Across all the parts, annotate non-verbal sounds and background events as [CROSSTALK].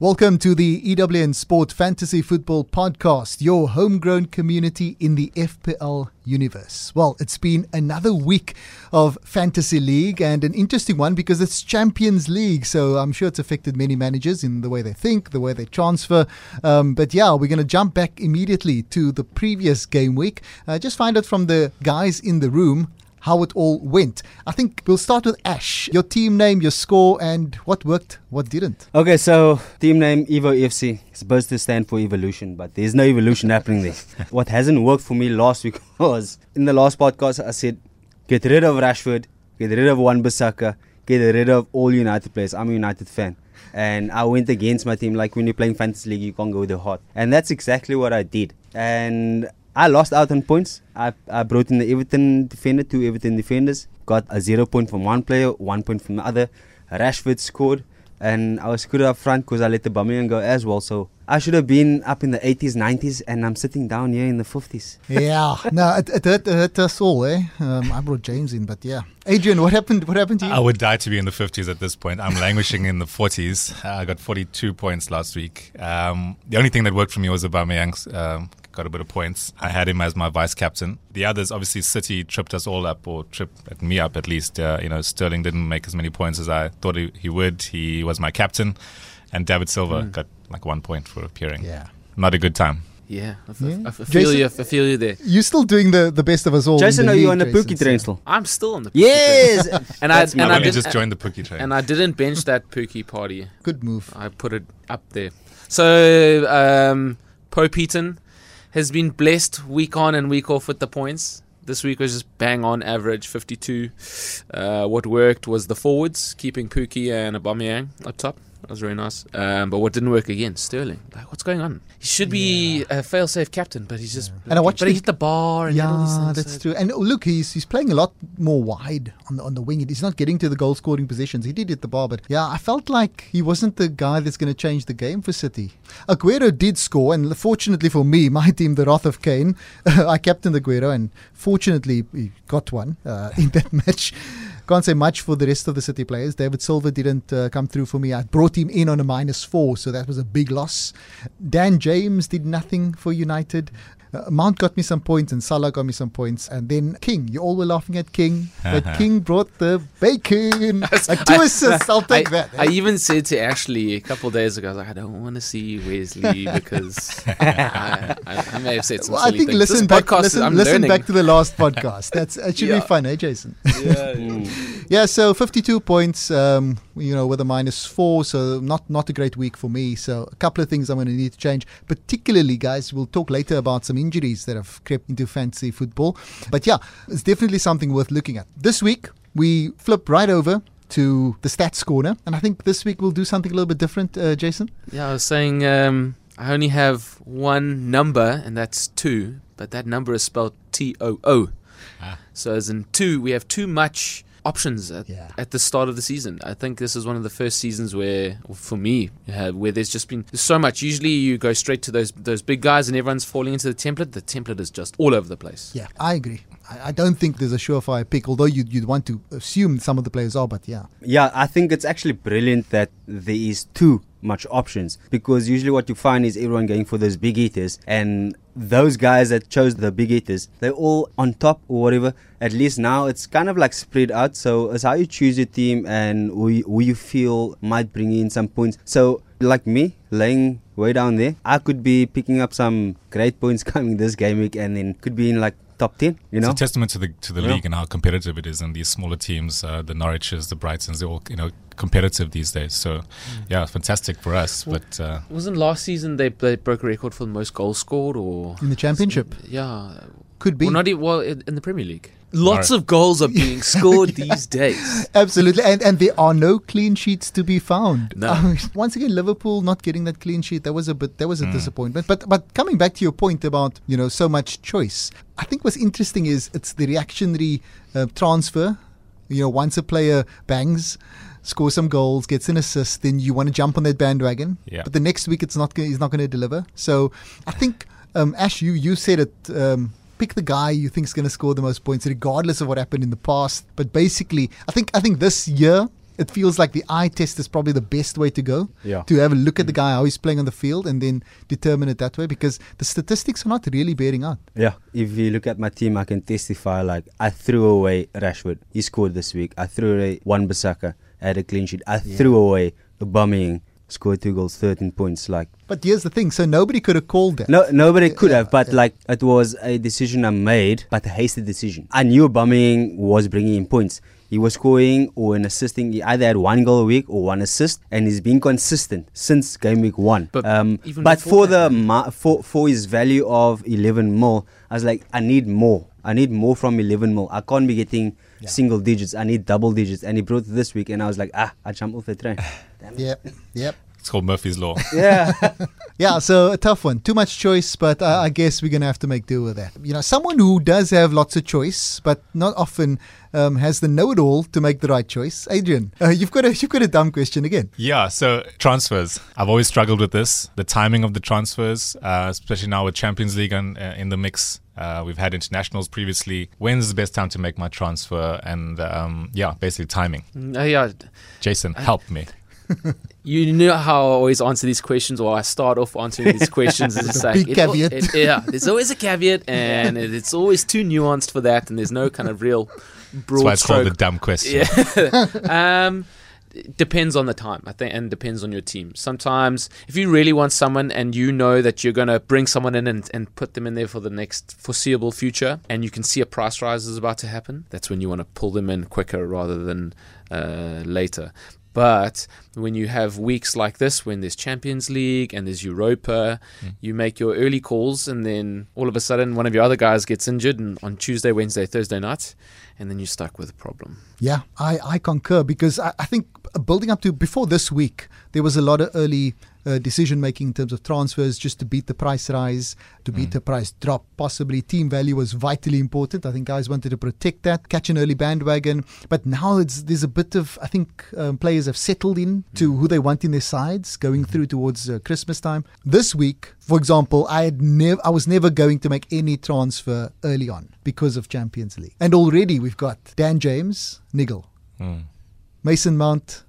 Welcome to the EWN Sport Fantasy Football Podcast, your homegrown community in the FPL universe. Well, it's been another week of Fantasy League and an interesting one because it's Champions League. So I'm sure it's affected many managers in the way they think, the way they transfer. Um, but yeah, we're going to jump back immediately to the previous game week. Uh, just find out from the guys in the room how it all went. I think we'll start with Ash. Your team name, your score, and what worked, what didn't. Okay, so team name Evo EFC is supposed to stand for evolution, but there's no evolution happening there. [LAUGHS] what hasn't worked for me last week [LAUGHS] was in the last podcast I said get rid of Rashford, get rid of Wan-Bissaka, get rid of all United players. I'm a United fan. And I went against my team. Like when you're playing fantasy league, you can't go with the heart, and that's exactly what I did. And I lost out on points. I, I brought in the Everton defender, two Everton defenders. Got a zero point from one player, one point from the other. Rashford scored, and I was screwed up front because I let the Aubameyang go as well. So I should have been up in the 80s, 90s, and I'm sitting down here in the 50s. Yeah, no, it, it, hurt, it hurt us all, eh? Um, I brought James in, but yeah. Adrian, what happened? What happened to you? I would die to be in the 50s at this point. I'm languishing in the 40s. I got 42 points last week. Um, the only thing that worked for me was Aubameyang's um, got a bit of points. I had him as my vice captain. The others, obviously, City tripped us all up, or tripped me up at least. Uh, you know, Sterling didn't make as many points as I thought he, he would. He was my captain, and David Silva mm. got like one point for appearing. Yeah, not a good time. Yeah, I, f- yeah. I, f- I feel Jason, you. I feel you there. You're still doing the, the best of us all. Jason, are you on the Jason, Pukki train still? I'm still on the. Pukki yes, train. [LAUGHS] and I and I, just joined the Pukki train. And I didn't bench that Pukki party. Good move. I put it up there. So um, Pope Eaton has been blessed week on and week off with the points. This week was just bang on average, 52. Uh, what worked was the forwards, keeping Pukki and Aubameyang up top. That was very nice. Um, but what didn't work again? Sterling. Like, what's going on? He should be yeah. a fail-safe captain, but he's just. Yeah. And I watched. But he hit the bar. And yeah, that's so. true. And look, he's he's playing a lot more wide on the on the wing. He's not getting to the goal-scoring positions. He did hit the bar, but yeah, I felt like he wasn't the guy that's going to change the game for City. Aguero did score, and fortunately for me, my team, the Wrath of Cain, [LAUGHS] I captained Aguero, and fortunately he got one uh, [LAUGHS] in that match. Can't say much for the rest of the City players. David Silva didn't uh, come through for me. I brought him in on a minus four, so that was a big loss. Dan James did nothing for United. Uh, Mount got me some points and Salah got me some points. And then King, you all were laughing at King, but King brought the bacon. [LAUGHS] like two assists, I'll take I, that. I even said to Ashley a couple days ago, I was like, I don't want to see Wesley [LAUGHS] because I, I, I, may have said some well, I think things. listen back, listen, listen back to the last [LAUGHS] podcast. That's It should yeah. be fun, eh, Jason? Yeah. yeah, so 52 points, um, you know, with a minus four, so not, not a great week for me. So a couple of things I'm going to need to change, particularly, guys, we'll talk later about some injuries that have crept into fantasy football. But yeah, it's definitely something worth looking at. This week, we flip right over to the stats corner, and I think this week we'll do something a little bit different, uh, Jason. Yeah, I was saying um, I only have one number, and that's two, but that number is spelled T O O. Ah. So as in two, we have too much options at, yeah. at the start of the season. I think this is one of the first seasons where, for me, uh, where there's just been so much. Usually, you go straight to those those big guys, and everyone's falling into the template. The template is just all over the place. Yeah, I agree. I, don't think there's a surefire pick, although you'd, you'd want to assume some of the players are. But yeah, yeah, I think it's actually brilliant that there is too much options because usually what you find is everyone going for those big eaters and those guys that chose the big eaters they're all on top or whatever at least now it's kind of like spread out so it's how you choose your team and who you feel might bring in some points so like me laying way down there i could be picking up some great points [LAUGHS] coming this game week and then could be in like top 10 you know it's a testament to the to the yeah. league and how competitive it is and these smaller teams uh, the norwiches the brightons they're all you know competitive these days. So mm. yeah fantastic for us well, but uh, wasn't last season they, they broke a record for the most goals scored or? In the championship. Yeah. Could be. Well, not even, well in, in the premier league Lots right. of goals are being [LAUGHS] scored yeah. these days. Absolutely, and and there are no clean sheets to be found. No. Uh, [LAUGHS] once again, Liverpool not getting that clean sheet. That was a bit. That was a mm. disappointment. But but coming back to your point about you know so much choice, I think what's interesting is it's the reactionary uh, transfer. You know, once a player bangs scores some goals, gets an assist, then you want to jump on that bandwagon. Yeah. But the next week, it's not. He's not going to deliver. So I think, um, Ash, you you said it. Um, pick the guy you think is going to score the most points, regardless of what happened in the past. But basically, I think I think this year it feels like the eye test is probably the best way to go. Yeah. To have a look at the mm. guy how he's playing on the field and then determine it that way because the statistics are not really bearing out. Yeah, if you look at my team, I can testify. Like I threw away Rashford, he scored this week. I threw away Wan Bissaka, had a clean sheet. I Yeah. threw away Aubameyang, scored two goals, thirteen points. Like But here's the thing: so nobody could have called that. no, nobody could Yeah, have, but yeah. like it was a decision I made, but a hasty decision. I knew Aubameyang was bringing in points. He was scoring or an assisting. He either had one goal a week or one assist, and he's been consistent since game week one. But um, even but for the that, man. ma- for for his value of 11 mil, I was like, I need more. I need more from 11 mil. I can't be getting Yeah. single digits. I need double digits. And he brought it this week, and I was like, ah, I jump off the train. Damn. [LAUGHS] Yep, yep. It's called Murphy's Law. [LAUGHS] Yeah. [LAUGHS] Yeah, so a tough one. Too much choice, but uh, I guess we're going to have to make do with that. You know, someone who does have lots of choice, but not often um, has the know-it-all to make the right choice. Adrian, uh, you've got a you've got a dumb question again. Yeah, so transfers. I've always struggled with this. The timing of the transfers, uh, especially now with Champions League and, uh, in the mix. Uh, we've had internationals previously. When's the best time to make my transfer? And um, yeah, basically timing. Mm, uh, yeah, Jason, help me. [LAUGHS] you know how I always answer these questions, or I start off answering these [LAUGHS] questions. It's The like, big it caveat. it- yeah, there's always a caveat, [LAUGHS] and it, it's always too nuanced for that, and there's no kind of real That's broad why it's stroke. called the dumb question. Yeah. um, depends on the time, I think, and depends on your team. Sometimes, if you really want someone and you know that you're going to bring someone in and, and put them in there for the next foreseeable future, and you can see a price rise is about to happen, that's when you want to pull them in quicker rather than uh, later. But when you have weeks like this, when there's Champions League and there's Europa, hmm. you make your early calls, and then all of a sudden one of your other guys gets injured and on Tuesday, Wednesday, Thursday night, and then you're stuck with a problem. Yeah, I, I concur because I, I think building up to before this week, there was a lot of early uh, decision making in terms of transfers just to beat the price rise, to beat the price drop. Possibly team value was vitally important. I think guys wanted to protect that, catch an early bandwagon. But now it's there's a bit of I think um, players have settled in to who they want in their sides going through towards uh, Christmas time. This week, for example, I had never I was never going to make any transfer early on because of Champions League, and already we've got Dan James niggle. Mm. Mason Mount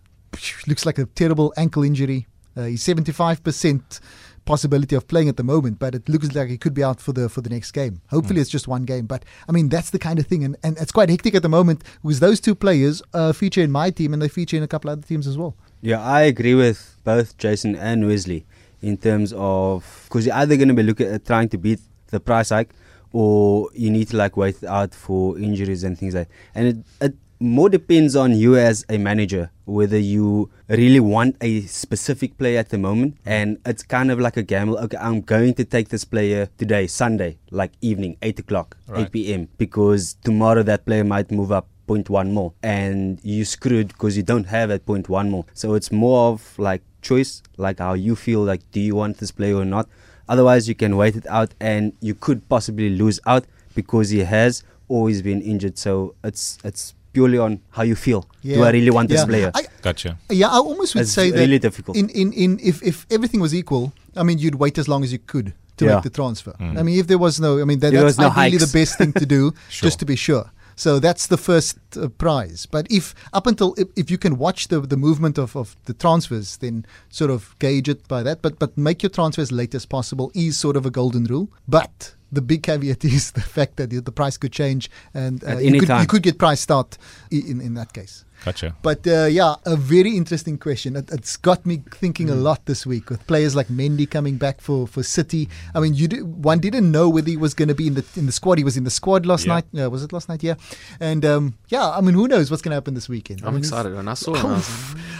looks like a terrible ankle injury. Uh, he's 75% possibility of playing at the moment, but it looks like he could be out for the for the next game. Hopefully, it's just one game. But I mean, that's the kind of thing, and, and it's quite hectic at the moment. With those two players uh, feature in my team, and they feature in a couple other teams as well. Yeah, I agree with both Jason and Wesley in terms of because you're either going to be looking at trying to beat the price hike, or you need to like wait out for injuries and things like. And it, it more depends on you as a manager whether you really want a specific player at the moment, and it's kind of like a gamble. Okay, I'm going to take this player today, Sunday, like evening, eight o'clock, Right. eight p.m. because tomorrow that player might move up 0.1 more and you screwed because you don't have that 0.1 more so it's more of like choice like how you feel like do you want this player or not otherwise you can wait it out and you could possibly lose out because he has always been injured so it's it's purely on how you feel do i really want this player I, Gotcha. yeah, I almost would it's say that really difficult in, in, in if, if everything was equal, I mean, you'd wait as long as you could to Yeah. make the transfer. I mean, if there was no, I mean, that, that's was no ideally hikes. the best thing to do, [LAUGHS] Sure. just to be sure. So that's the first uh, prize. But if up until if, if you can watch the the movement of, of the transfers, then sort of gauge it by that. But but make your transfers late as possible is sort of a golden rule. But the big caveat [LAUGHS] is the fact that the the price could change, and uh, you could you could get priced out in in that case. Gotcha. But uh, yeah, a very interesting question. It, it's got me thinking a lot this week with players like Mendy coming back for, for City. I mean, you do, one didn't know whether he was going to be in the in the squad. He was in the squad last Yeah. night. Yeah, was it last night? Yeah, and um, yeah, I mean, who knows what's going to happen this weekend? I I'm mean, excited when I saw [LAUGHS] him. I was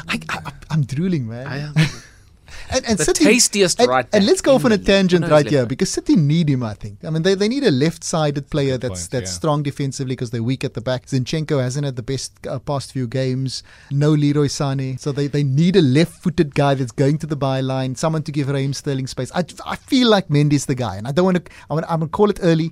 I, I, I'm drooling, man. [LAUGHS] like, I, and, and the City, tastiest and, right and let's go off on a tangent I know he's right here because City need him. I think. I mean, they, they need a left-sided player that's point, that's yeah. strong defensively because they're weak at the back. Zinchenko hasn't had the best uh, past few games. No Leroy Sané, so they, they need a left-footed guy that's going to the byline, someone to give Raheem Sterling space. I, I feel like Mendy's the guy, and I don't want to. I want I'm gonna call it early.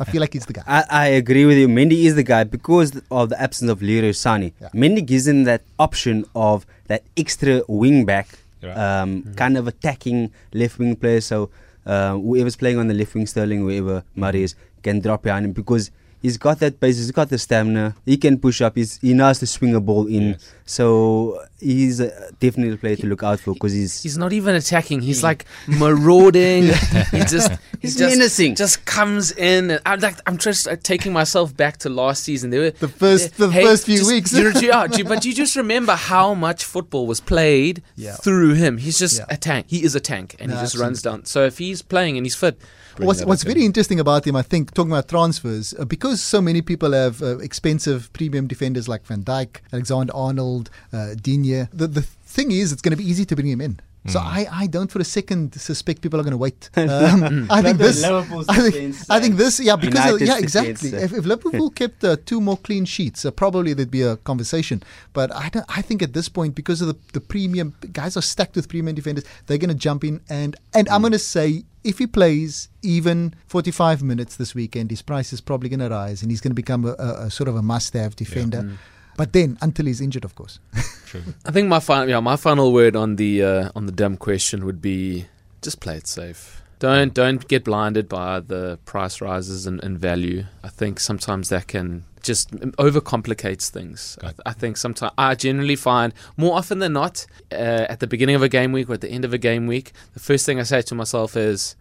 I feel like he's the guy. [LAUGHS] I, I agree with you. Mendy is the guy because of the absence of Leroy Sané. Yeah. Mendy gives him that option of that extra wing back, Right. um, kind of attacking left wing player. So uh, whoever's playing on the left wing, Sterling, whoever Murray is, can drop behind him because He's got that pace. He's got the stamina. He can push up. He's, he knows to swing a ball in. Yes. So he's uh, definitely a player to look out for because he's He's not even attacking. He's like marauding. [LAUGHS] he just [LAUGHS] He's just, menacing. Just comes in. And I'm like I'm just uh, taking myself back to last season. There were The first- the first few just- weeks. You know, yeah, do you- [LAUGHS] but you just remember how much football was played Yeah. through him. He's just Yeah. a tank. He is a tank, and No, he just absolutely. runs down. So if he's playing and he's fit, bring What's, what's up in. very interesting about him, I think, talking about transfers, uh, because so many people have uh, expensive premium defenders like Van Dijk, Alexander Arnold, uh, Digne, the, the thing is, it's going to be easy to bring him in. So I, I don't for a second suspect people are going to wait. [LAUGHS] Um, I think this. I think, I think this. Yeah, because of, yeah, exactly. uh, If, if Liverpool [LAUGHS] kept uh, two more clean sheets, uh, probably there'd be a conversation. But I don't, I think at this point, because of the, the premium guys are stacked with premium defenders, they're going to jump in and and I'm going to say if he plays even 45 minutes this weekend, his price is probably going to rise and he's going to become a, a, a sort of a must-have defender. But then, until he's injured, of course. [LAUGHS] True. I think my final, yeah, my final word on the uh, on the dumb question would be just play it safe. Don't don't get blinded by the price rises and, and value. I think sometimes that can just overcomplicates things. I, th- I think sometimes I generally find more often than not uh, at the beginning of a game week or at the end of a game week, the first thing I say to myself is,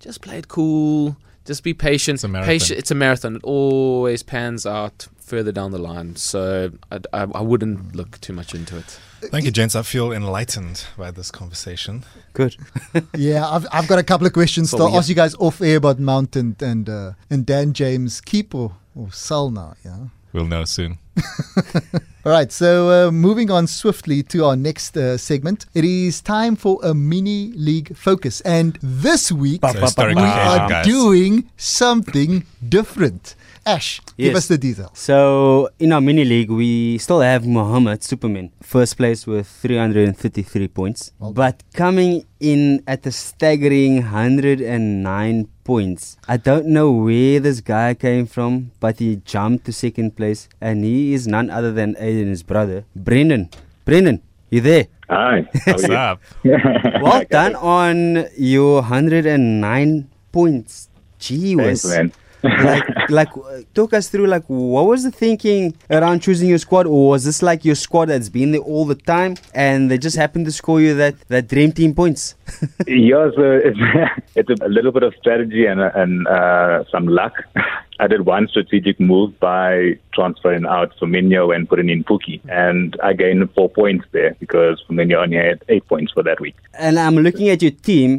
just play it cool. Just be patient. It's a marathon. Patient. It's a marathon. It always pans out further down the line. So I, I, I wouldn't look too much into it. Thank you, gents. I feel enlightened by this conversation. good. [LAUGHS] yeah, I've, I've got a couple of questions So to we ask you guys off air about Mount and and, uh, and Dan James. Keep or, or sell now, yeah. We'll know soon. [LAUGHS] All right, so uh, moving on swiftly to our next uh, segment. It is time for a mini league focus. And this week, It's a historic we are guys. doing something different. Ash, give us the details. So in our mini league, we still have Mohammed Superman first place with 333 points, Well but coming in at a staggering 109 points. I don't know where this guy came from, but he jumped to second place, and he is none other than Aiden's brother, Brendan. Brendan, you there? Hi. What's up? [LAUGHS] Well done on your 109 points. Gee Thanks, whiz. man. Like like uh, talk us through like what was the thinking around choosing your squad or was this like your squad that's been there all the time and they just happened to score you that that dream team points [LAUGHS] yeah, so it's, [LAUGHS] it's a little bit of strategy and, and uh, some luck. [LAUGHS] I did one strategic move by transferring out Firmino and putting in Pukki, and I gained four points there because Firmino only had eight points for that week. and i'm looking at your team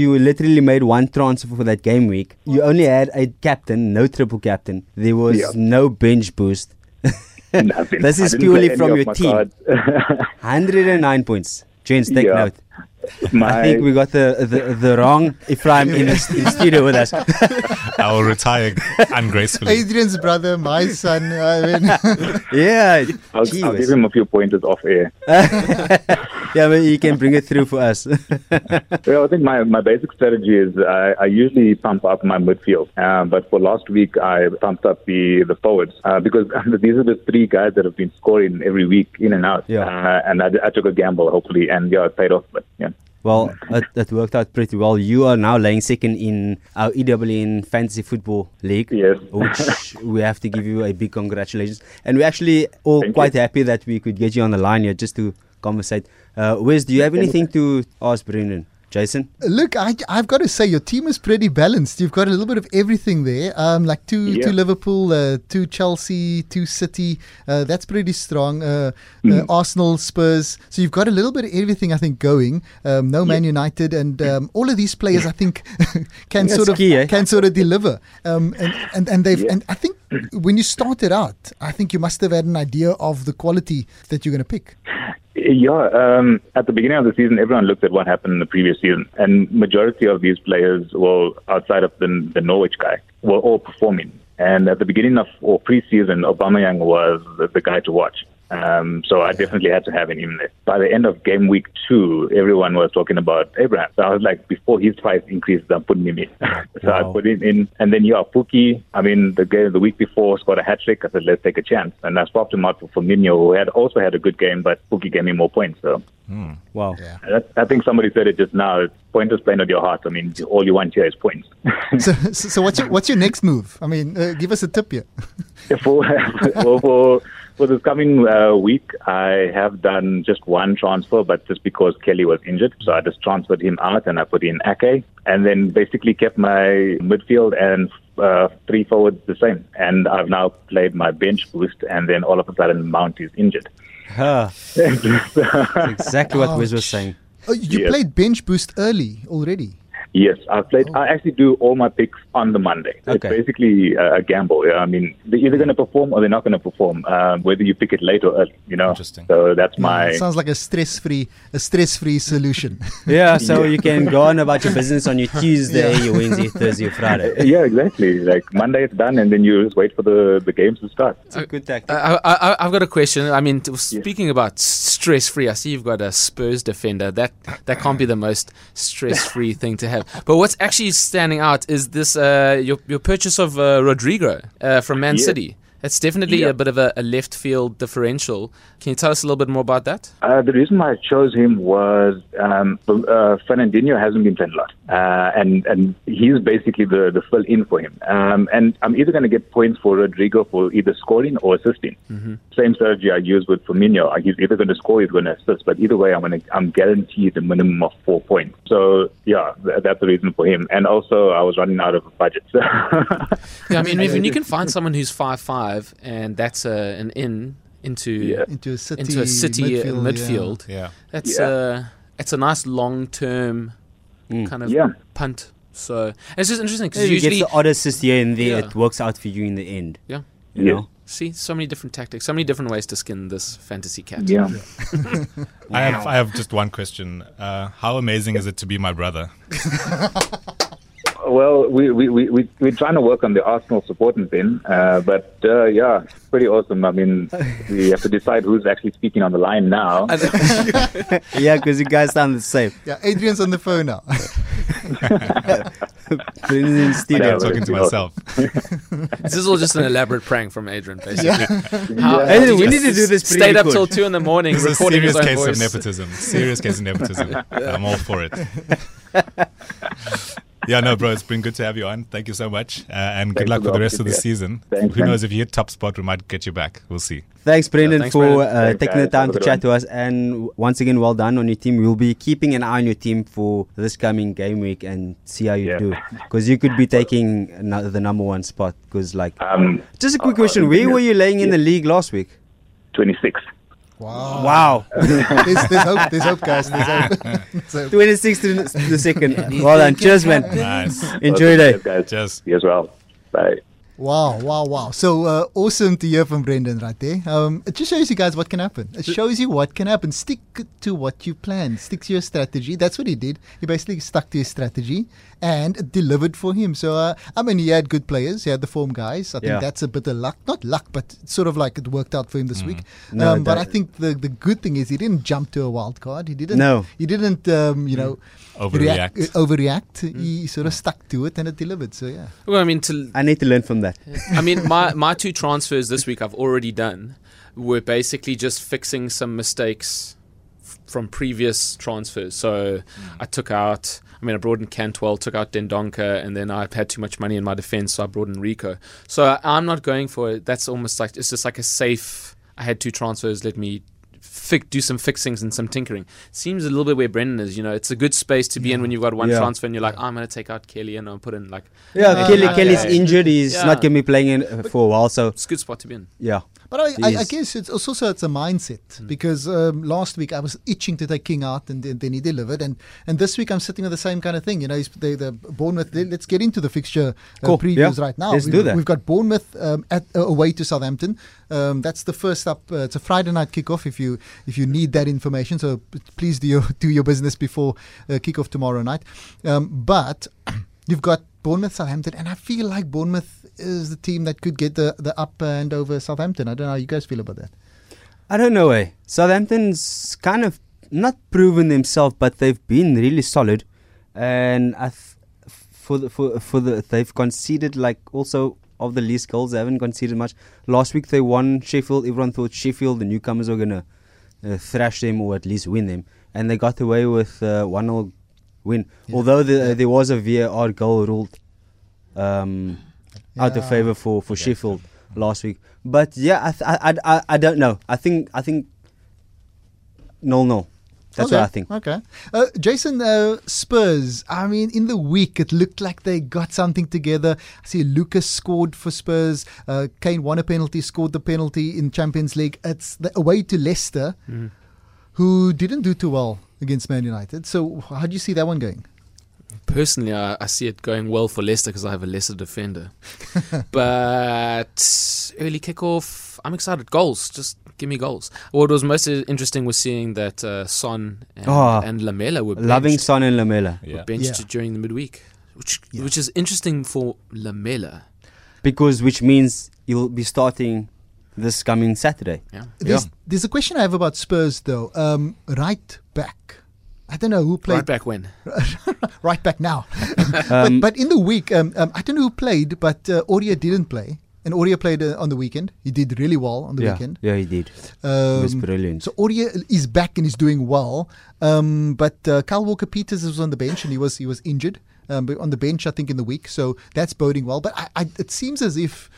you literally made one transfer for that game week you only had a captain no triple captain there was Yeah. no bench boost [LAUGHS] [LAUGHS] Nothing. This is purely from your team. 109 [LAUGHS] points gents take Yeah. note my, I think we got the the, the wrong Ephraim in the, in the studio with us. [LAUGHS] I will retire ungracefully. Adrian's brother, my son. I mean, [LAUGHS] yeah, I'll, gee I'll give him a few pointers off air. [LAUGHS] yeah, but you can bring it through for us. Well, I think my, my basic strategy is I, I usually pump up my midfield, uh, but for last week I pumped up the the forwards uh, because these are the three guys that have been scoring every week in and out. Yeah. Uh, and I, I took a gamble, hopefully, and yeah, it paid off. But yeah, well, it, it worked out pretty well. You are now laying second in our EWN Fantasy Football League, Yes. which [LAUGHS] we have to give you a big congratulations. And we're actually all Thank quite you. happy that we could get you on the line here just to conversate. Uh, Wes, do you have anything to ask Brendan? Jason? look, I, I've got to say, your team is pretty balanced. You've got a little bit of everything there. Um, like two, Yeah. two Liverpool, uh, two Chelsea, two City. Uh, that's pretty strong. Uh, Mm. uh, Arsenal, Spurs. So you've got a little bit of everything, I think, going. Um, no Man United, and um, all of these players, I think, [LAUGHS] can That's sort of key, eh? can sort of deliver. Um, and, and and they've Yeah. and I think when you started out, I think you must have had an idea of the quality that you're going to pick. Yeah, um, at the beginning of the season, everyone looked at what happened in the previous season, and majority of these players, well, outside of the, the Norwich guy, were all performing. And at the beginning of or preseason, Aubameyang was the, the guy to watch. Um, so I definitely had to have him there. By the end of game week two, everyone was talking about Abraham. So I was like, before his price increased, I'm putting him in. [LAUGHS] so Wow. I put him in. And then, you yeah, Pukki, I mean, the game the week before scored a hat trick. I said, let's take a chance. And I swapped him out for Firmino, who had also had a good game, but Pukki gave me more points. So Wow. Yeah. that, I think somebody said it just now. It's pointers playing with your heart. I mean, all you want here is points. [LAUGHS] So, so, so what's your what's your next move? I mean, uh, give us a tip here. [LAUGHS] for, for, for, for this coming uh, week, I have done just one transfer, but just because Kelly was injured. So I just transferred him out and I put in Ake and then basically kept my midfield and uh, three forwards the same. And I've now played my bench boost and then all of a sudden Mount is injured. Huh. That's [LAUGHS] exactly what Wiz was saying. Oh, you Yes. played bench boost early already. Yes, I played. I actually do all my picks on the Monday. It's basically a, a gamble. Yeah? I mean, they're either going to perform or they're not going to perform. Um, whether you pick it late or early, you know. Interesting. So that's my. it sounds like a stress free a stress free solution. [LAUGHS] Yeah, so you can go on about your business on your [LAUGHS] Tuesday, your Wednesday, Thursday, Friday. [LAUGHS] yeah, exactly. Like Monday it's done, and then you just wait for the, the games to start. It's a good tactic. I, I, I- I've got a question. I mean, t- speaking about stress free, I see you've got a Spurs defender. That that can't be the most stress free thing to have. But what's actually standing out is this uh, your your purchase of uh, Rodrigo uh, from Man Yeah. City. It's definitely Yeah. a bit of a, a left field differential. Can you tell us a little bit more about that? Uh, the reason why I chose him was um, uh, Fernandinho hasn't been playing a lot, uh, and and he's basically the, the fill in for him. Um, and I'm either going to get points for Rodrigo for either scoring or assisting. Same strategy I use with Firmino. Uh, He's either going to score, he's going to assist. But either way, I'm going to I'm guaranteed a minimum of four points. So yeah, th- that's the reason for him. And also, I was running out of a budget. [LAUGHS] Yeah, I mean, if you can find someone who's five five, and that's a, an in into Yeah. into a city into a city midfield, midfield. midfield Yeah. that's Yeah. uh it's a nice long term Mm. kind of Yeah. punt. So it's just interesting because you usually get the odd assist here and there, Yeah. it works out for you in the end. Yeah. You Yes. know? see so many different tactics, so many different ways to skin this fantasy cat. yeah. [LAUGHS] I have I have just one question. Uh, how amazing is it to be my brother? [LAUGHS] Well, we, we, we, we, we're trying to work on the Arsenal supporting thing, uh, but uh, yeah, it's pretty awesome. I mean, we have to decide who's actually speaking on the line now. [LAUGHS] yeah, because you guys sound the same. Yeah, Adrian's on the phone now. [LAUGHS] Bring in the studio. Yeah, I'm talking to myself. [LAUGHS] This is all just an elaborate prank from Adrian, basically. How- Yeah. Hey, did we need to do this Stayed up till two in the morning This is a recording serious his own case voice. of nepotism. Serious case of nepotism. I'm all for it. Yeah, no, bro, it's been good to have you on. Thank you so much, uh, and good luck for for the the rest of the opportunity. season. Thanks, Who knows if you hit top spot, we might get you back. We'll see. Thanks, Brendan, thanks, for Brendan. uh, Thanks, taking the time Have to chat one. to us. And once again, well done on your team. We'll be keeping an eye on your team for this coming game week and see how you Yeah. do. Because you could be taking the number one spot. Because, like, Um, just a quick uh, question: uh, Where were you laying in the league last week? 26. Wow. Wow, there's, there's hope. There's hope, guys. There's hope. [LAUGHS] [LAUGHS] There's hope. 26 to the the second. [LAUGHS] Well done, cheers, man. Nice. Enjoy your day. Guys. Cheers. You as well. Bye. Wow, wow, wow. So uh, awesome to hear from Brendan right there. Um, it just shows you guys what can happen. It shows you what can happen. Stick to what you plan. Stick to your strategy. That's what he did. He basically stuck to his strategy and delivered for him. So, uh, I mean, he had good players. He had the form guys. I think Yeah. that's a bit of luck. Not luck, but sort of like it worked out for him this week. No, um, but I think the, the good thing is he didn't jump to a wild card. He didn't. No. He didn't, um, you know, Overreact. react- overreact. Hmm. He sort of hmm. stuck to it and it delivered. So, yeah. Well, I mean, to I need to learn from that. I mean, my, my two transfers this week I've already done were basically just fixing some mistakes f- from previous transfers. So hmm. I took out, I mean, I brought in Cantwell, took out Dendoncker, and then I had too much money in my defense, so I brought in Rico. So I- I'm not going for it. That's almost like, it's just like a safe, I had two transfers, let me. Fic, do some fixings and some tinkering. Seems a little bit where Brendan is. You know, it's a good space to be in when you've got one Yeah. transfer and you're like, I'm going to take out Kelly and I'll put in like. Yeah, Uh, Kelly, okay. Kelly's injured. He's Yeah. not going to be playing in, uh, for a while. So, It's a good spot to be in. yeah. But I, I, I guess it's also it's a mindset because um, last week I was itching to take King out and then, then he delivered, and, and this week I'm sitting with the same kind of thing. You know, he's, the, the Bournemouth. Let's get into the fixture uh, Cool. previews Yeah. right now. Let's we've, do that. We've got Bournemouth um, at uh, away to Southampton. Um, that's the first up. Uh, it's a Friday night kickoff. If you if you need that information, so please do your [LAUGHS] do your business before uh, kickoff tomorrow night. Um, but [CLEARS THROAT] you've got Bournemouth, Southampton, and I feel like Bournemouth is the team that could get the the up and over Southampton. I don't know how you guys feel about that. I don't know. Eh? Southampton's kind of not proven themselves, but they've been really solid, and I th- for the for for the they've conceded like also of the least goals. They haven't conceded much. Last week they won Sheffield. Everyone thought Sheffield, the newcomers, were gonna uh, thrash them or at least win them, and they got away with uh, one 0 win. Yeah. Although the, Yeah. there was a VAR goal ruled um, out of favour for, for Sheffield last week. But yeah, I, th- I, I, I, I don't know. I think I think no no. That's okay. what I think. Okay. Uh, Jason, uh, Spurs. I mean, in the week, it looked like they got something together. I see Lucas scored for Spurs. Uh, Kane won a penalty, scored the penalty in Champions League. It's the away to Leicester, who didn't do too well against Man United. So, how do you see that one going? Personally, I, I see it going well for Leicester because I have a Leicester defender. [LAUGHS] but early kickoff, I'm excited. Goals, just give me goals. What was most interesting was seeing that uh, Son and, Oh, and Lamela were Loving benched, Son and Lamela were Yeah. benched Yeah. during the midweek, which Yeah. which is interesting for Lamela. because which means you'll be starting this coming Saturday. Yeah. There's, there's a question I have about Spurs, though. Um, right back. I don't know who played Right back when. [LAUGHS] right back now. [LAUGHS] Um, but, but in the week, um, um, I don't know who played, but uh, Aurier didn't play. And Aurier played uh, on the weekend. He did really well on the yeah, weekend. yeah, he did. It was Um, brilliant. so Aurier is back and is doing well. Um, but uh, Kyle Walker Peters was on the bench and he was he was injured. Um, on the bench, I think in the week, so that's boding well. But I, I, it seems as if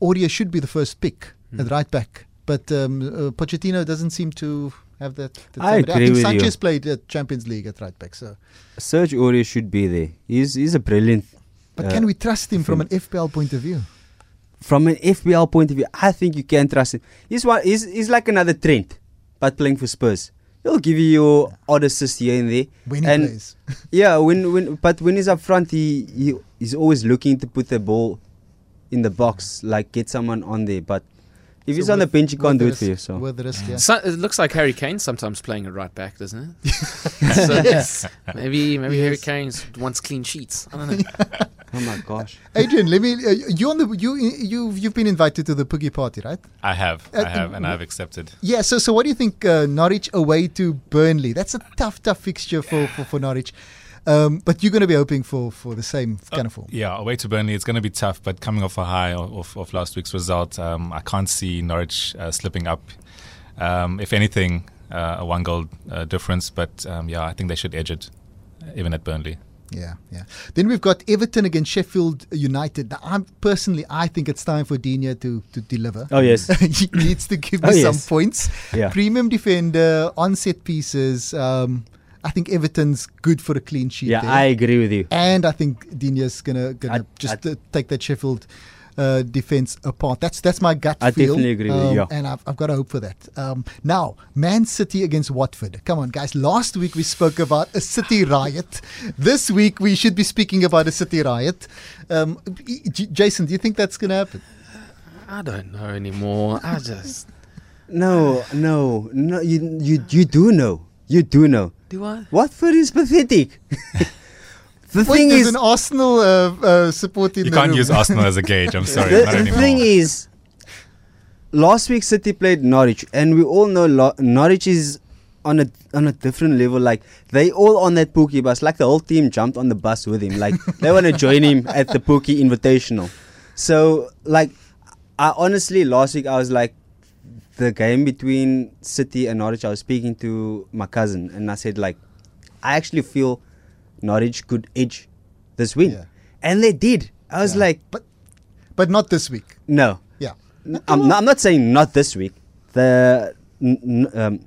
Aurier should be the first pick Hmm. at right back. But um, uh, Pochettino doesn't seem to have that. that I agree I think with you. Sanchez played at Champions League at right back. So, Serge Aurier should be there. He's he's a brilliant. but uh, can we trust him from an FPL point of view? From an FPL point of view, I think you can trust him. He's one. He's, he's like another Trent, but playing for Spurs. He'll give you your odd assist here and there. When he and plays. [LAUGHS] Yeah, when when but when he's up front, he, he he's always looking to put the ball in the box, like get someone on there. But if So he's on the bench, he can't do it for you. So Worth the risk, yeah. So, it looks like Harry Kane sometimes playing at right back, doesn't it? [LAUGHS] so, yes. Maybe maybe Harry Kane wants clean sheets. I don't know. [LAUGHS] oh my gosh, [LAUGHS] Adrian, let me. Uh, you on the you you you've been invited to the Pukki party, right? I have, Uh, I have, and I've accepted. Yeah. So so what do you think? Uh, Norwich away to Burnley. That's a tough tough fixture for for, for Norwich. Um, but you're going to be hoping for for the same kind of form. Yeah, away to Burnley, it's going to be tough. But coming off a high of, of, of last week's result, um, I can't see Norwich uh, slipping up. Um, if anything, uh, a one goal uh, difference. But um, yeah, I think they should edge it, even at Burnley. Yeah, yeah. Then we've got Everton against Sheffield United. Now, I'm personally, I think it's time for Digne to to deliver. Oh, yes. [LAUGHS] he needs to give [LAUGHS] me Oh, some yes. points. Yeah. Premium defender on set pieces. Um, I think Everton's good for a clean sheet. yeah, there. I agree with you. and I think Digne's gonna gonna I- just I- uh, take that Sheffield uh, defense apart. That's that's my gut I feel. definitely agree with you, um, yeah. and I've, I've got to hope for that. Um, now, Man City against Watford. Come on, guys. Last week we spoke about a City riot. This week we should be speaking about a City riot. Um, J- Jason, do you think that's gonna happen? I don't know anymore. I just [LAUGHS] No, no, no. You you you do know. You do know. do I? Watford is pathetic. [LAUGHS] the Wait, thing there's is, an Arsenal uh, uh, support in You the can't room. use Arsenal as a gauge. I'm [LAUGHS] sorry, the, not the thing is, last week City played Norwich, and we all know Lo- Norwich is on a on a different level. Like they all on that Pukki bus. Like the whole team jumped on the bus with him. Like they want to join him at the Pukki Invitational. So like, I honestly last week I was like, the game between City and Norwich. I was speaking to my cousin, and I said like, I actually feel Norwich could edge this win, Yeah. and they did. I was Yeah. like, but but not this week. no. Yeah. I'm not, I'm not saying not this week. The n- n- um,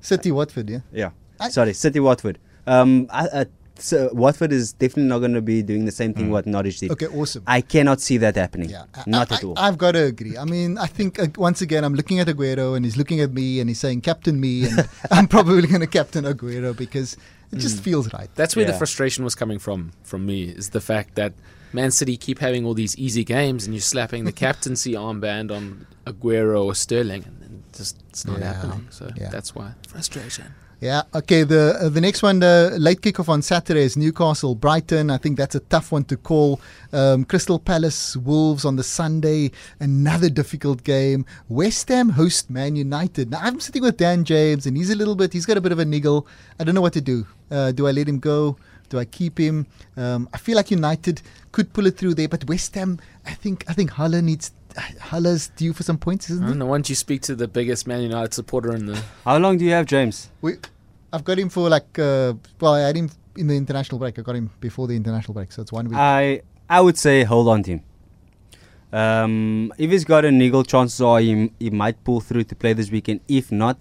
City Watford. Yeah. yeah, I- sorry, City Watford. Um, I, uh, so Watford is definitely not going to be doing the same thing what Norwich did. Okay. Awesome. I cannot see that happening. Yeah, I- not I, at all. I, have got to agree. I mean, I think uh, once again, I'm looking at Aguero and he's looking at me and he's saying, "Captain me," and [LAUGHS] I'm probably going to captain Aguero because it just feels right. That's where the frustration was coming from from me is the fact that Man City keep having all these easy games and you're slapping the [LAUGHS] captaincy armband on Aguero or Sterling and, and just it's not Yeah, happening. So yeah. that's why frustration. Yeah. Okay. The uh, the next one, the late kickoff on Saturday is Newcastle Brighton. I think that's a tough one to call. Um, Crystal Palace Wolves on the Sunday, another difficult game. West Ham host Man United. Now I'm sitting with Dan James, and he's a little bit. He's got a bit of a niggle. I don't know what to do. Uh, do I let him go? Do I keep him? Um, I feel like United could pull it through there, but West Ham. I think I think Haller needs. Haller's due for some points, isn't I he? don't. Why don't you speak to the biggest Man United supporter in the? How long do you have, James? We, I've got him for like, uh, well, I had him in the international break. I got him before the international break, so it's one week. I I would say hold on to him. Um, if he's got a niggle, chances are he, he might pull through to play this weekend. If not,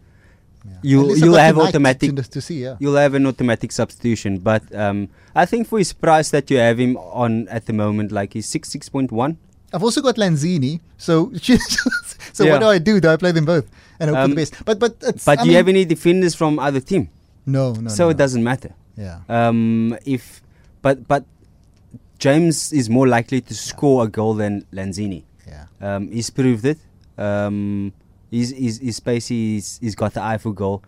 Yeah. you you'll have automatic to, to see. Yeah, you'll have an automatic substitution. But um, I think for his price that you have him on at the moment, like he's six six point one. I've also got Lanzini. So, [LAUGHS] so Yeah. what do I do? Do I play them both and hope for Um, the best? But but it's, But I do you have any defenders from other team? No, no. so no, it no. doesn't matter. Yeah. Um, if but but James is more likely to score a goal than Lanzini. Yeah. Um, he's proved it. Um, he's, he's, he's spacey. He's, he's got the eye for goal.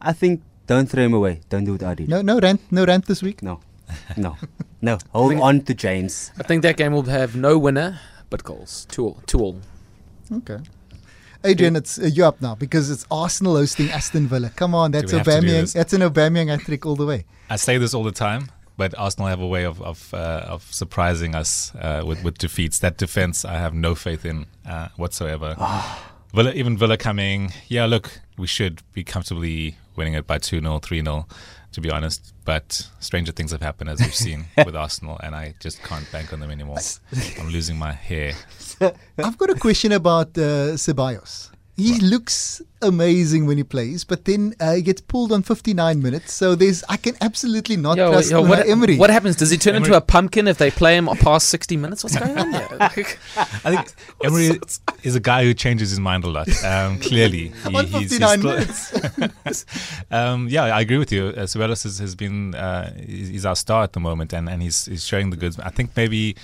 I think don't throw him away. Don't do what I did. No, no rant, no rant this week. no, no, no. Hold [LAUGHS] on to James. I think that game will have no winner but goals. Two all. Two. Okay. Adrian, it's uh, you up now because it's Arsenal hosting Aston Villa. Come on, that's we have to do Aubameyang. That's an Aubameyang hat trick all the way. I say this all the time, but Arsenal have a way of of, uh, of surprising us uh, with with defeats. That defense, I have no faith in uh, whatsoever. Villa, even Villa coming, yeah. Look, we should be comfortably winning it by two 0 three 0 to be honest. But stranger things have happened, as we've seen [LAUGHS] with Arsenal, and I just can't bank on them anymore. [LAUGHS] I'm losing my hair. [LAUGHS] I've got a question about uh, Ceballos. He looks amazing when he plays, but then uh, he gets pulled on 59 minutes. So there's, I can absolutely not Yo, trust yo, what, Emery. what happens? Does he turn into a pumpkin if they play him past 60 minutes? What's going on here? Like, [LAUGHS] I think Emery is a guy who changes his mind a lot. Um, clearly, [LAUGHS] He- on he's- he's minutes. [LAUGHS] um, yeah, I agree with you. Uh, Ceballos has, has been uh, he's he's our star at the moment, and, and he's he's showing the goods. I think maybe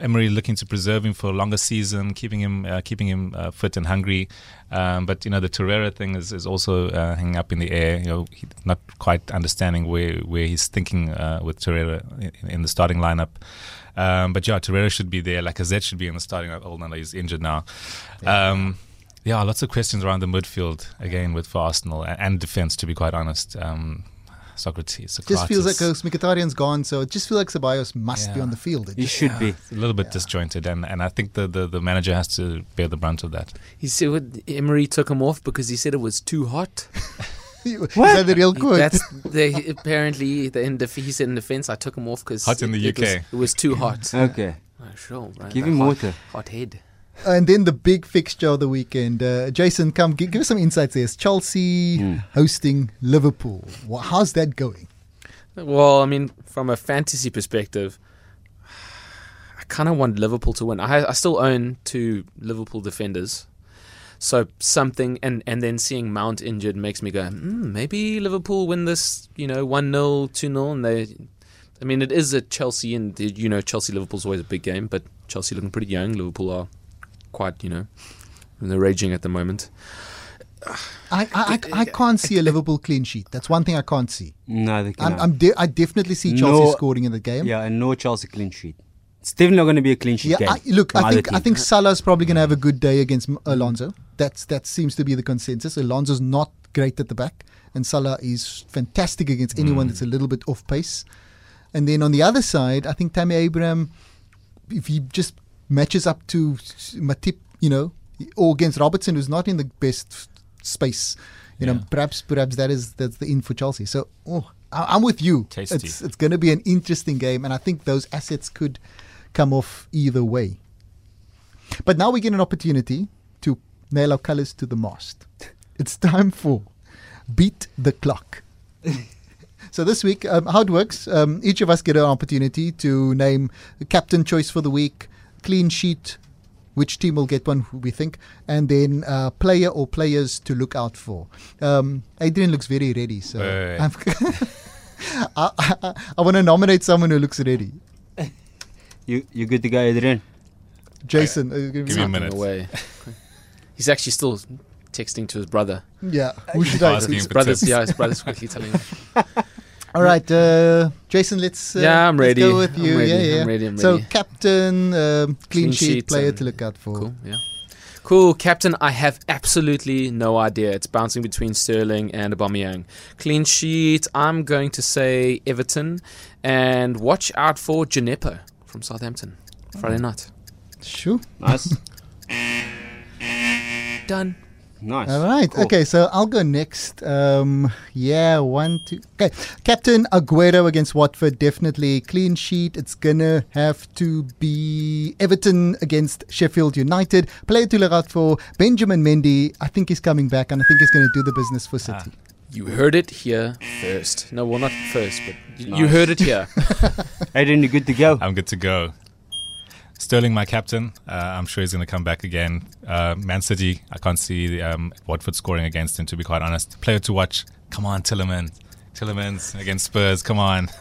Emery looking to preserve him for a longer season, keeping him uh, keeping him uh, fit and hungry. Um, but you know the Torreira thing is, is also uh, hanging up in the air. You know, he, not quite understanding where where he's thinking uh, with Torreira in, in the starting lineup. Um, but yeah, Torreira should be there. Lacazette should be in the starting lineup. Although he's injured now. Um, yeah, lots of questions around the midfield again with for Arsenal and, and defense. To be quite honest, um, Sokratis, Sokratis just feels like because Mkhitaryan's gone, so it just feels like Ceballos must be on the field. It He just- should be. it's a little bit disjointed, and, and I think the, the, the manager has to bear the brunt of that. he said what, Emery took him off because he said it was too hot. [LAUGHS] Is that the real quote? That's [LAUGHS] the, apparently the in def- he said in defense. I took him off because Hot in the it, was, UK. it was too hot. [LAUGHS] Okay. Oh, sure, bro. Give him hot, water. Hot head. And then the big fixture of the weekend. Uh, Jason, come give, give us some insights there. It's Chelsea Hmm. hosting Liverpool. Wha how's that going? Well, I mean, from a fantasy perspective, I kind of want Liverpool to win. I, I still own two Liverpool defenders. So something, and, and then seeing Mount injured makes me go, mm, maybe Liverpool win this, you know, 1 0, 2 0. And they, I mean, it is a Chelsea, and you know, Chelsea Liverpool's always a big game, but Chelsea looking pretty young. Liverpool are quite, you know, they're raging at the moment. I, I, I, I can't see a Liverpool clean sheet. That's one thing I can't see. No, they I'm, cannot. I'm de- I definitely see Chelsea No. scoring in the game. yeah, and no Chelsea clean sheet. It's definitely not going to be a clean sheet Yeah, game. I, look, I either think I team. think Salah's probably going to have a good day against Alonso. That's that seems to be the consensus. Alonso's not great at the back, and Salah is fantastic against anyone mm. that's a little bit off pace. And then on the other side, I think Tammy Abraham, if he just matches up to Matip, you know, or against Robertson, who's not in the best space, you know, Yeah. perhaps perhaps that is that's the in for Chelsea. So, oh, I, I'm with you. Tasty. It's it's going to be an interesting game, and I think those assets could come off either way. But now we get an opportunity to nail our colors to the mast. [LAUGHS] It's time for beat the clock. [LAUGHS] so this week, um, how it works? Um, each of us get an opportunity to name the captain choice for the week, clean sheet, which team will get one we think, and then uh, player or players to look out for. Um, Adrian looks very ready, so Wait, wait, I'm [LAUGHS] I, I, I want to nominate someone who looks ready. You you good to go, Adrian? Jason, uh, give Give me a minute. Away. [LAUGHS] He's actually still texting to his brother. Yeah. Who should I? Asking His brother's yeah, his brother's quickly telling him. [LAUGHS] All right, uh, Jason. Let's. Uh, Yeah, I'm let's ready. go with I'm you. ready. Yeah, yeah. I'm ready, I'm So captain, um, clean, Clean sheet, sheet player to look out for. Cool, yeah. Cool, Captain. I have absolutely no idea. It's bouncing between Sterling and Aubameyang. Clean sheet. I'm going to say Everton, and watch out for Djenepo from Southampton. Friday night. Sure. Nice. Done. Nice. All right. Cool. Okay, so I'll go next. Um, yeah, one, two. Okay, Captain Aguero against Watford, definitely clean sheet. It's gonna have to be Everton against Sheffield United. Player to look out for Benjamin Mendy. I think he's coming back, and I think he's gonna do the business for City. You heard it here first. No, well, not first, but you, you heard it here. [LAUGHS] Aiden, you good to go? I'm good to go. Sterling, my captain. Uh, I'm sure he's going to come back again. Uh, Man City, I can't see um, Watford scoring against him, to be quite honest. Player to watch. Come on, Tielemans. Tielemans's against Spurs. Come on. [LAUGHS]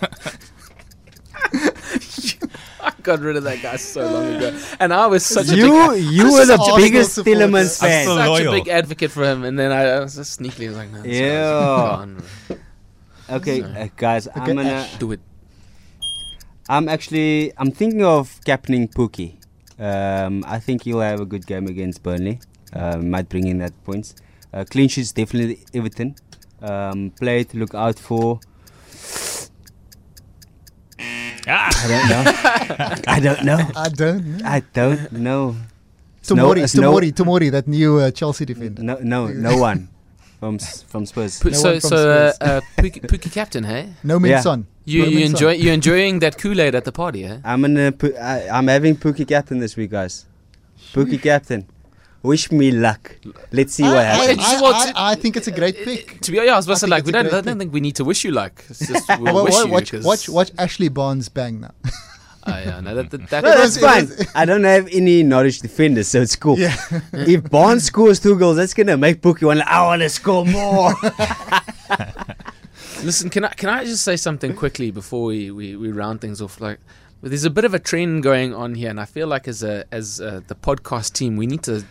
I got rid of that guy so long ago, and I was such a You, big, you were the biggest supporter. Tielemans I'm fan. still such loyal. a big advocate for him, and then I, I was just sneakily like, no, Yeah. Okay, Sorry. uh, guys, Okay, I'm gonna. Do it. I'm actually. I'm thinking of captaining Pukki. Um, I think he'll have a good game against Burnley. Uh, might bring in that points. Uh, clean sheets definitely Everton. Um, player to look out for. Ah! [LAUGHS] I don't know. I don't know. I don't know. Tomori, it's no- Tomori, Tomori, that new uh, Chelsea defender. No, no, [LAUGHS] no one from from Spurs. Pu- No so, from so uh, Spurs. uh, Pukki, Pukki captain, hey? No Yeah. Minson. You No you enjoy you enjoying that Kool Aid at the party, eh? I'm gonna. Pu- I, I'm having Pukki captain this week, guys. Pukki [LAUGHS] captain. Wish me luck. Let's see what I, happens. happens. I, Well, I, I think it's a great pick. To be yeah, I was about to like we don't. I don't pick. think we need to wish you luck. It's just [LAUGHS] we'll Well, wish wa- you. watch, watch Ashley Barnes bang now. Oh, [LAUGHS] yeah, no, that, that, that No, that's fine. I don't have any Norwich defenders, so it's cool. Yeah. if Barnes scores two goals, that's gonna make Pukki want. I want to score more. Listen, can I can I just say something quickly before we, we, we round things off? Like, there's a bit of a trend going on here, and I feel like as a as uh the podcast team, we need to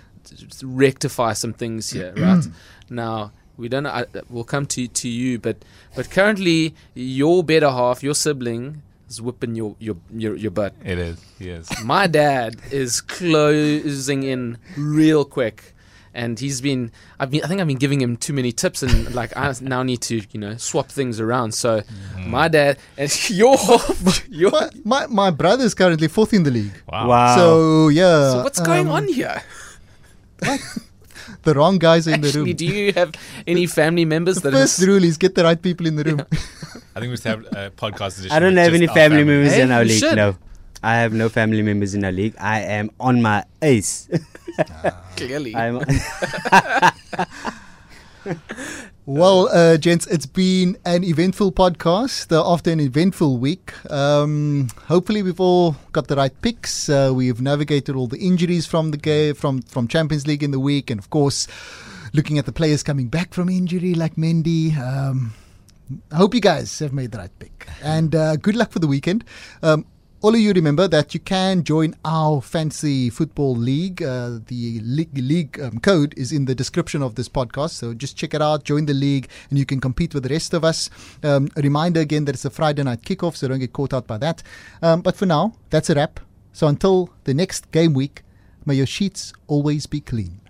rectify some things here, [CLEARS THROAT] right? now, we don't. I, we'll come to to you, but but currently, your better half, your sibling, is whipping your your your, your butt. it is. Yes. My dad is closing in real quick. And he's been, I've been, I think I've been giving him too many tips, and [LAUGHS] like I now need to, you know, swap things around. So, my dad and [LAUGHS] your, your. my, my, my brother's currently fourth in the league. Wow. wow. So, yeah. So what's going um, on here? The wrong guys are in the room. do you have any family members The that first is, rule is get the right people in the room. I think we should have a podcast edition. I don't have any our family members Hey, in our league. should. No, I have no family members in our league. I am on my ace. [LAUGHS] clearly? I'm. [LAUGHS] Well, uh, gents, it's been an eventful podcast uh, after an eventful week. Um, hopefully, we've all got the right picks. Uh, we've navigated all the injuries from the game, from from Champions League in the week, and of course, looking at the players coming back from injury like Mendy. Um, I hope you guys have made the right pick, and uh, good luck for the weekend. Um, all of you remember that you can join our fancy football league. Uh, the league, league um, code is in the description of this podcast, so just check it out. Join the league, and you can compete with the rest of us. Um, a reminder again that it's a Friday night kickoff, so don't get caught out by that. Um, but for now, that's a wrap. So until the next game week, may your sheets always be clean.